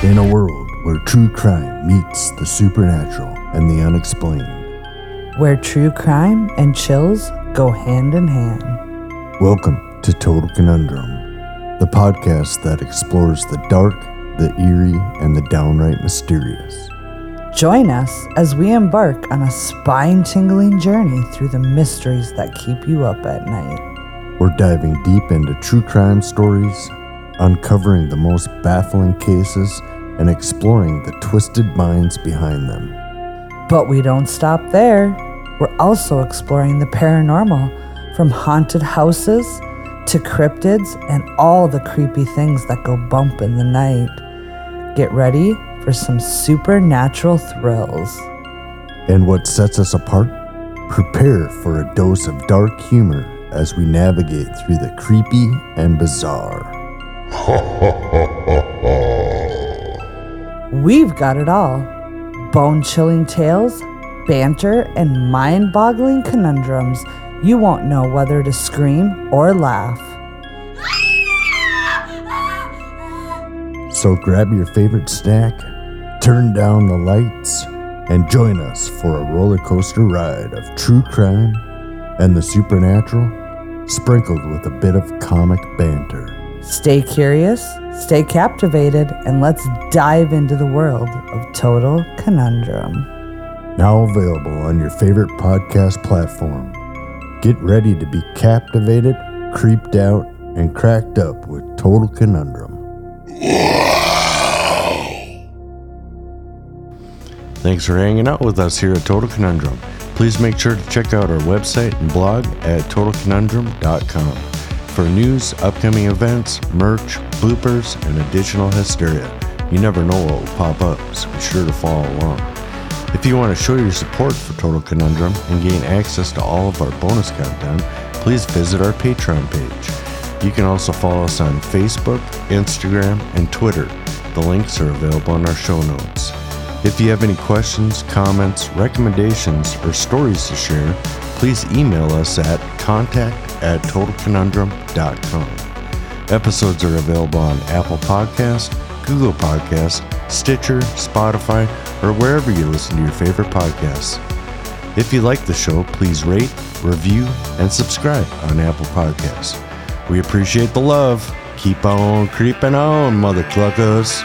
In a world where true crime meets the supernatural and the unexplained, where true crime and chills go hand in hand. welcome to Total Conundrum, the podcast that explores the dark, the eerie, and the downright mysterious. Join us as we embark on a spine tingling journey through the mysteries that keep you up at night. We're diving deep into true crime stories, uncovering the most baffling cases, and exploring the twisted minds behind them. But we don't stop there. We're also exploring the paranormal, from haunted houses to cryptids and all the creepy things that go bump in the night. Get ready for some supernatural thrills. And what sets us apart? Prepare for a dose of dark humor as we navigate through the creepy and bizarre. We've got it all bone chilling tales, banter, and mind boggling conundrums. You won't know whether to scream or laugh. So grab your favorite snack, turn down the lights, and join us for a roller coaster ride of true crime and the supernatural, sprinkled with a bit of comic banter. Stay curious, stay captivated, and let's dive into the world of Total Conundrum. Now available on your favorite podcast platform. Get ready to be captivated, creeped out, and cracked up with Total Conundrum. Thanks for hanging out with us here at Total Conundrum. Please make sure to check out our website and blog at totalconundrum.com for news, upcoming events, merch, bloopers, and additional hysteria. You never know what will pop up, so be sure to follow along. If you want to show your support for Total Conundrum and gain access to all of our bonus content, please visit our Patreon page. You can also follow us on Facebook, Instagram, and Twitter. The links are available in our show notes. If you have any questions, comments, recommendations, or stories to share, please email us at contact at totalconundrum.com. Episodes are available on Apple Podcasts, Google Podcasts, Stitcher, Spotify, or wherever you listen to your favorite podcasts. If you like the show, please rate, review, and subscribe on Apple Podcasts. We appreciate the love. Keep on creeping on, mother cluckers.